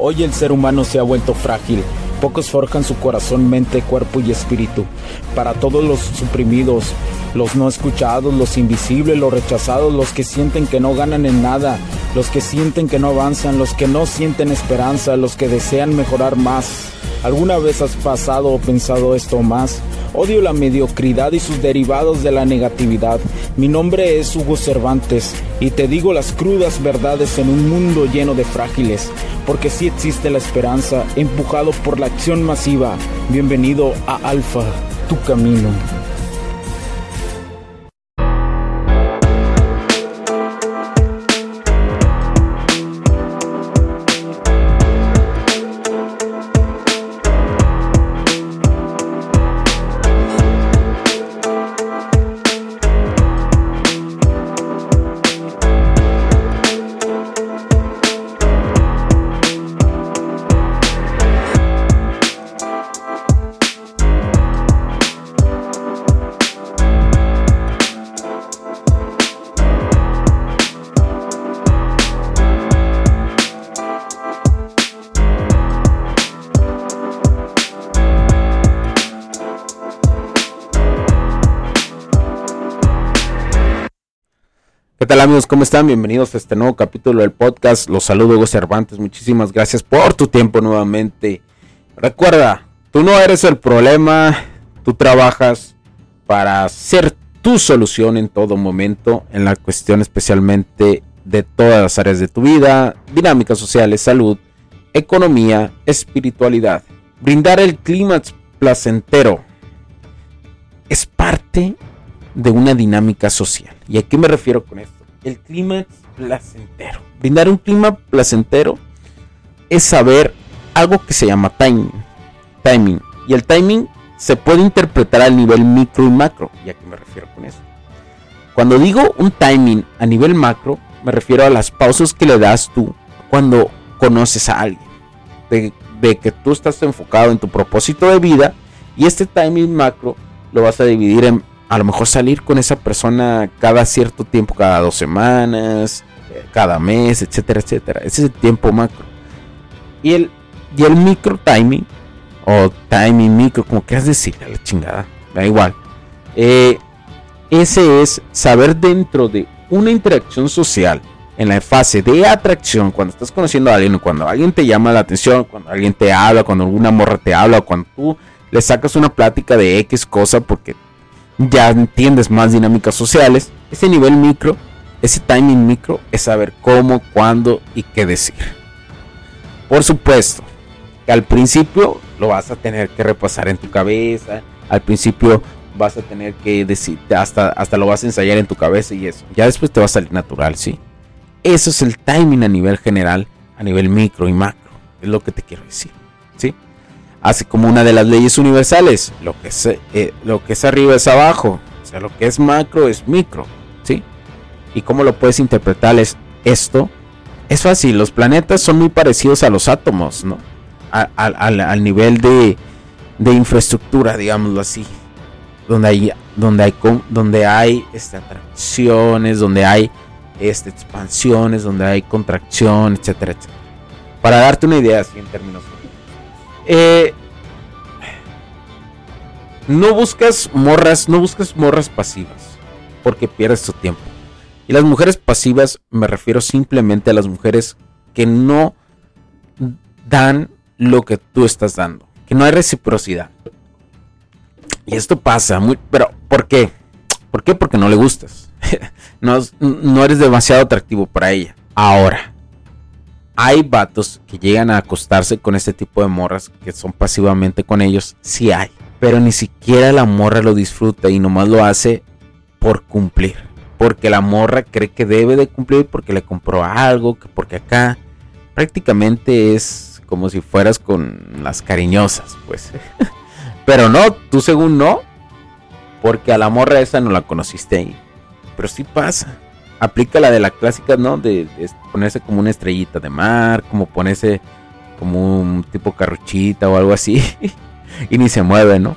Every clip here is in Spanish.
Hoy el ser humano se ha vuelto frágil. Pocos forjan su corazón, mente, cuerpo y espíritu. Para todos los suprimidos, los no escuchados, los invisibles, los rechazados, los que sienten que no ganan en nada, los que sienten que no avanzan, los que no sienten esperanza, los que desean mejorar más. ¿Alguna vez has pasado o pensado esto más? Odio la mediocridad y sus derivados de la negatividad. Mi nombre es Hugo Cervantes y te digo las crudas verdades en un mundo lleno de frágiles, porque sí existe la esperanza, empujado por la acción masiva. Bienvenido a Alfa, tu camino. Tal amigos? ¿Cómo están? Bienvenidos a este nuevo capítulo del podcast. Los saludo Hugo Cervantes. Muchísimas gracias por tu tiempo nuevamente. Recuerda, tú no eres el problema. Tú trabajas para ser tu solución en todo momento. En la cuestión especialmente de todas las áreas de tu vida. Dinámicas sociales, salud, economía, espiritualidad. Brindar el clima placentero es parte de una dinámica social. ¿Y a qué me refiero con esto? el clima placentero. Brindar un clima placentero es saber algo que se llama timing. Timing. Y el timing se puede interpretar al nivel micro y macro. ¿Y a qué me refiero con eso? Cuando digo un timing a nivel macro, me refiero a las pausas que le das tú cuando conoces a alguien. De, de que tú estás enfocado en tu propósito de vida y este timing macro lo vas a dividir en a lo mejor salir con esa persona cada cierto tiempo, cada dos semanas, cada mes, etcétera, etcétera. Ese es el tiempo macro. Y el, y el micro timing, o timing micro, como quieras decir, a la chingada, da igual. Eh, ese es saber dentro de una interacción social, en la fase de atracción, cuando estás conociendo a alguien, cuando alguien te llama la atención, cuando alguien te habla, cuando alguna morra te habla, cuando tú le sacas una plática de X cosa porque ya entiendes más dinámicas sociales. Ese nivel micro, ese timing micro, es saber cómo, cuándo y qué decir. Por supuesto, que al principio lo vas a tener que repasar en tu cabeza. Al principio vas a tener que decir, hasta, hasta lo vas a ensayar en tu cabeza y eso. Ya después te va a salir natural, ¿sí? Eso es el timing a nivel general, a nivel micro y macro. Es lo que te quiero decir. Así como una de las leyes universales. Lo que, es, eh, lo que es arriba es abajo. O sea, lo que es macro es micro. ¿Sí? ¿Y cómo lo puedes interpretar es esto? Es fácil. Los planetas son muy parecidos a los átomos, ¿no? al, nivel de, de, infraestructura, digámoslo así. Donde hay, donde hay, donde hay este, atracciones, donde hay este, expansiones, donde hay contracción, etcétera, etcétera. Para darte una idea así en términos eh, no buscas morras, no buscas morras pasivas, porque pierdes tu tiempo. Y las mujeres pasivas me refiero simplemente a las mujeres que no dan lo que tú estás dando, que no hay reciprocidad. Y esto pasa muy, pero ¿por qué? ¿Por qué? Porque no le gustas. no, no eres demasiado atractivo para ella. Ahora, hay vatos que llegan a acostarse con este tipo de morras que son pasivamente con ellos, sí hay. Pero ni siquiera la morra lo disfruta y nomás lo hace por cumplir. Porque la morra cree que debe de cumplir porque le compró algo, que porque acá prácticamente es como si fueras con las cariñosas, pues. Pero no, tú según no, porque a la morra esa no la conociste ahí. Pero sí pasa aplica la de la clásica, ¿no? De, ponerse como una estrellita de mar, como ponerse como un tipo carruchita o algo así. y ni se mueve, ¿no?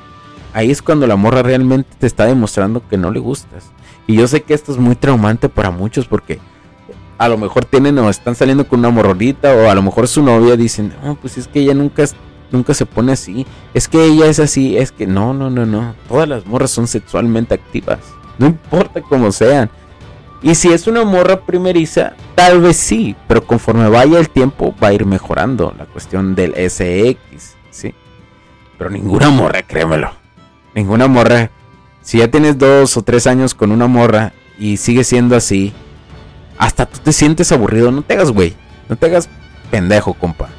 Ahí es cuando la morra realmente te está demostrando que no le gustas. Y yo sé que esto es muy traumante para muchos porque a lo mejor tienen o están saliendo con una morrorita o a lo mejor su novia dicen, no, pues es que ella nunca, nunca se pone así, es que ella es así, es que no, no, no, no, todas las morras son sexualmente activas, no importa cómo sean. Y si es una morra primeriza, tal vez sí, pero conforme vaya el tiempo va a ir mejorando la cuestión del SX, ¿sí? Pero ninguna morra, créemelo, ninguna morra. Si ya tienes dos o tres años con una morra y sigue siendo así, hasta tú te sientes aburrido. No te hagas, güey. No te hagas pendejo, compa.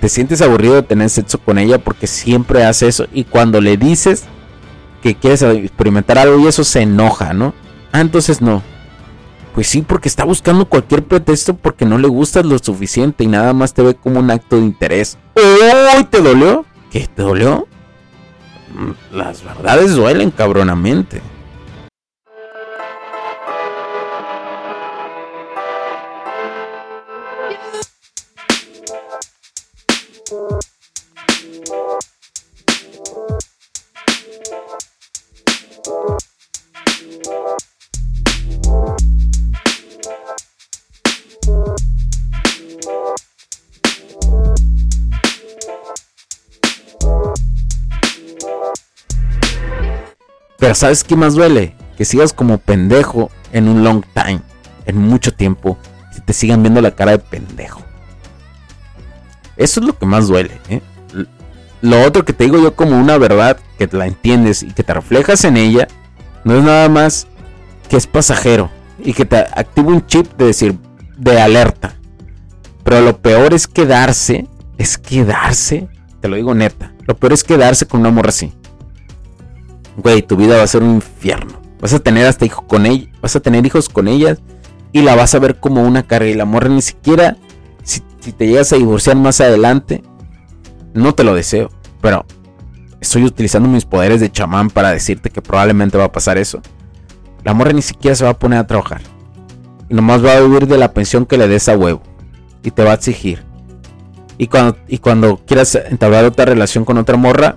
Te sientes aburrido de tener sexo con ella porque siempre hace eso. Y cuando le dices que quieres experimentar algo y eso se enoja, ¿no? Ah, entonces no. Pues sí, porque está buscando cualquier pretexto porque no le gustas lo suficiente y nada más te ve como un acto de interés. ¡Oh! ¿Te dolió? ¿Qué? ¿Te dolió? Mm, las verdades duelen cabronamente. Pero ¿sabes qué más duele? Que sigas como pendejo en un long time, en mucho tiempo, y te sigan viendo la cara de pendejo. Eso es lo que más duele. ¿eh? Lo otro que te digo yo como una verdad que la entiendes y que te reflejas en ella, no es nada más que es pasajero y que te activa un chip de decir, de alerta. Pero lo peor es quedarse, es quedarse, te lo digo neta, lo peor es quedarse con un amor así güey, tu vida va a ser un infierno. Vas a tener hasta hijos con ella, vas a tener hijos con ellas y la vas a ver como una carga. Y la morra ni siquiera, si, te llegas a divorciar más adelante, no te lo deseo, pero estoy utilizando mis poderes de chamán para decirte que probablemente va a pasar eso. La morra ni siquiera se va a poner a trabajar. Y nomás va a vivir de la pensión que le des a huevo. Y te va a exigir. Y cuando, y cuando quieras entablar otra relación con otra morra,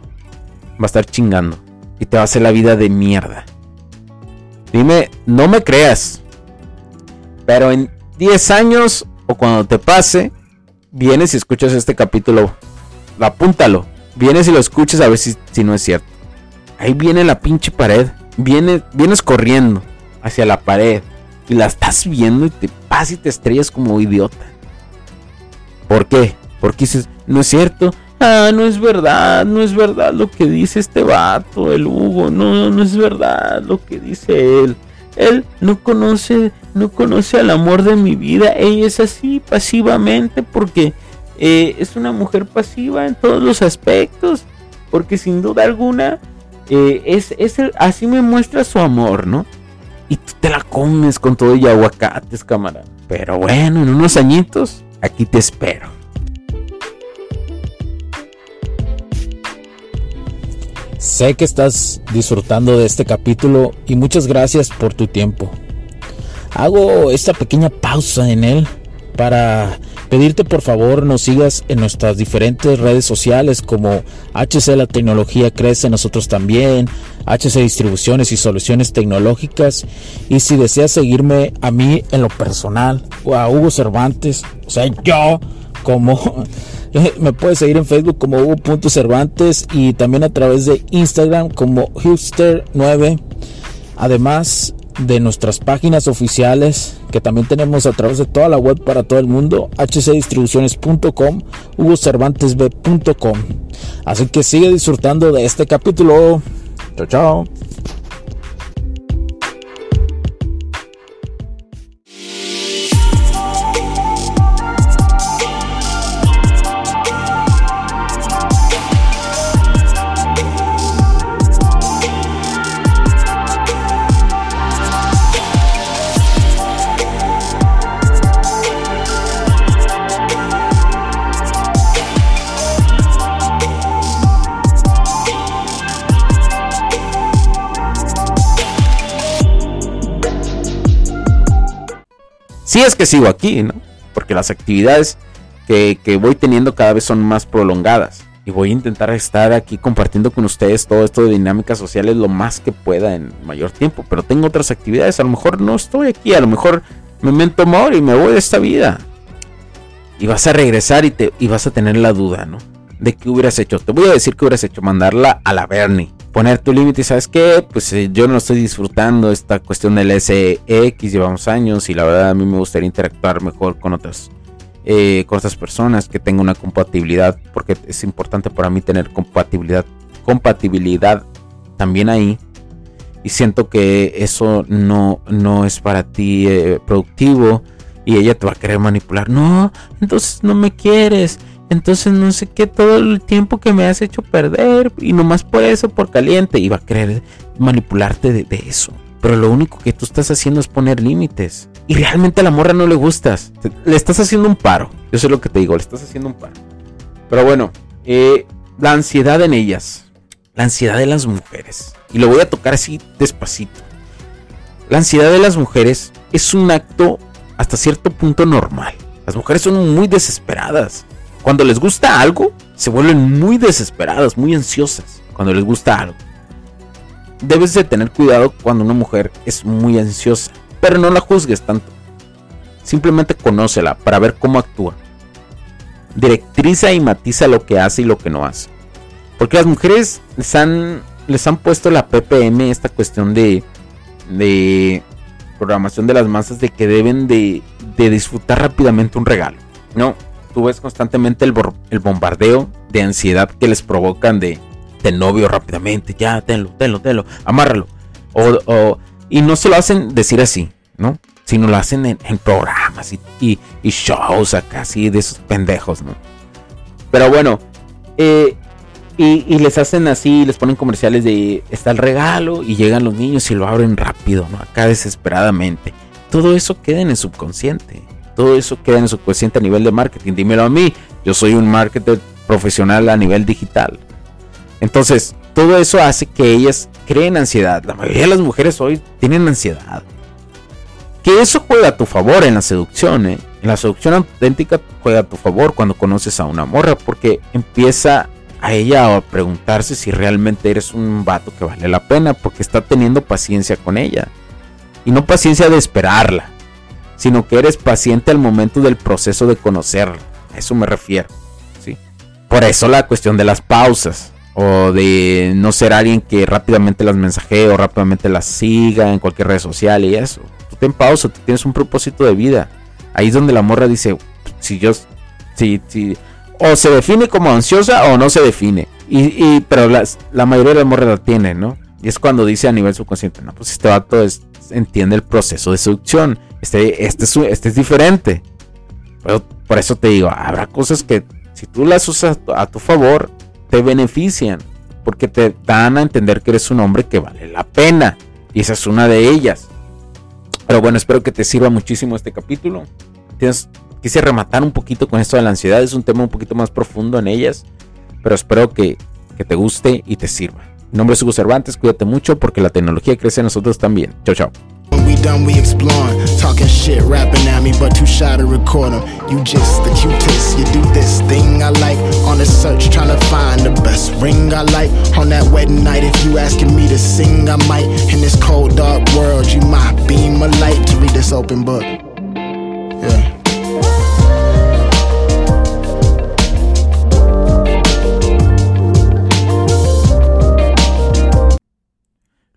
va a estar chingando y te va a hacer la vida de mierda. Dime, no me creas. Pero en 10 años o cuando te pase, vienes y escuchas este capítulo. Apúntalo. Vienes y lo escuchas a ver si, no es cierto. Ahí viene la pinche pared. Viene, vienes corriendo hacia la pared. Y la estás viendo y te pasas y te estrellas como idiota. ¿Por qué? Porque dices, no es cierto, Ah, no es verdad, no es verdad lo que dice este vato, el Hugo, no, no es verdad lo que dice él. Él no conoce, no conoce al amor de mi vida. Ella es así pasivamente porque eh, es una mujer pasiva en todos los aspectos. Porque sin duda alguna eh, es, es así me muestra su amor, ¿no? Y tú te la comes con todo y aguacates, cámara. Pero bueno, en unos añitos, aquí te espero. Sé que estás disfrutando de este capítulo y muchas gracias por tu tiempo. Hago esta pequeña pausa en él para pedirte por favor nos sigas en nuestras diferentes redes sociales como HC La Tecnología Crece, nosotros también, HC Distribuciones y Soluciones Tecnológicas. Y si deseas seguirme a mí en lo personal o a Hugo Cervantes, o sea, yo como me puedes seguir en Facebook como Hugo.cervantes y también a través de Instagram como Hipster9. Además de nuestras páginas oficiales que también tenemos a través de toda la web para todo el mundo, hcdistribuciones.com, hugocervantesb.com. Así que sigue disfrutando de este capítulo. Chao, chao. Si es que sigo aquí, ¿no? Porque las actividades que, voy teniendo cada vez son más prolongadas. Y voy a intentar estar aquí compartiendo con ustedes todo esto de dinámicas sociales lo más que pueda en mayor tiempo. Pero tengo otras actividades. A lo mejor no estoy aquí. A lo mejor memento mori, me voy de esta vida. Y vas a regresar y, te, y vas a tener la duda, ¿no? De qué hubieras hecho. Te voy a decir que hubieras hecho, mandarla a la Bernie. Poner tu límite sabes qué, pues eh, yo no estoy disfrutando esta cuestión del SX, llevamos años y la verdad a mí me gustaría interactuar mejor con otras eh, con otras personas que tengan una compatibilidad, porque es importante para mí tener compatibilidad, compatibilidad también ahí. Y siento que eso no, no es para ti eh, productivo y ella te va a querer manipular. No, entonces no me quieres. Entonces no sé qué, todo el tiempo que me has hecho perder y nomás por eso, por caliente, va a querer manipularte de, de eso. Pero lo único que tú estás haciendo es poner límites y realmente a la morra no le gustas. Le estás haciendo un paro. Yo sé lo que te digo, le estás haciendo un paro. Pero bueno, eh, la ansiedad en ellas. La ansiedad de las mujeres. Y lo voy a tocar así despacito. La ansiedad de las mujeres es un acto hasta cierto punto normal. Las mujeres son muy desesperadas. Cuando les gusta algo, se vuelven muy desesperadas, muy ansiosas. Cuando les gusta algo. Debes de tener cuidado cuando una mujer es muy ansiosa pero no la juzgues tanto. Simplemente conócela para ver cómo actúa. Directriza y matiza lo que hace y lo que no hace. Porque las mujeres les han, les han puesto la PPM, esta cuestión de, de programación de las masas, de que deben de, de disfrutar rápidamente un regalo. No, tú ves constantemente el, el bombardeo de ansiedad que les provocan de, novio rápidamente. Ya, tenlo, tenlo, tenlo, amárralo. o, y no se lo hacen decir así, ¿no? Sino lo hacen en, programas y, shows acá, así de esos pendejos, ¿no? Pero bueno, eh, y, les hacen así, les ponen comerciales de está el regalo y llegan los niños y lo abren rápido, ¿no? Acá desesperadamente. Todo eso queda en el subconsciente. Todo eso queda en el subconsciente a nivel de marketing. Dímelo a mí. Yo soy un marketer profesional a nivel digital. Entonces, todo eso hace que ellas creen ansiedad. La mayoría de las mujeres hoy tienen ansiedad. Que eso juega a tu favor en la seducción, ¿eh? En la seducción auténtica juega a tu favor cuando conoces a una morra, porque empieza a ella a preguntarse si realmente eres un vato que vale la pena, porque está teniendo paciencia con ella. Y no paciencia de esperarla, sino que eres paciente al momento del proceso de conocerla. A eso me refiero. ¿sí? Por eso la cuestión de las pausas o de no ser alguien que rápidamente las mensajee o rápidamente las siga en cualquier red social y eso. Tú ten pausa, tú tienes un propósito de vida. Ahí es donde la morra dice, si yo, si, si, o se define como ansiosa o no se define. Y, pero la mayoría de las morras la tienen, ¿no? Y es cuando dice a nivel subconsciente, no, pues este vato es, entiende el proceso de seducción. Este, este, es, este es diferente. Pero por eso te digo, habrá cosas que si tú las usas a tu favor, te benefician, porque te dan a entender que eres un hombre que vale la pena. Y esa es una de ellas. Pero bueno, espero que te sirva muchísimo este capítulo. Tienes, quise rematar un poquito con esto de la ansiedad. Es un tema un poquito más profundo en ellas. Pero espero que, que te guste y te sirva. Mi nombre es Hugo Cervantes. Cuídate mucho porque la tecnología crece en nosotros también. Chao, chao. We done, we exploring. Talking shit, rapping at me, but too shy to record them. You just the cutest, you do this thing I like. On a search, trying to find the best ring I like. On that wedding night, if you asking me to sing, I might. In this cold, dark world, you might beam a light to read this open book.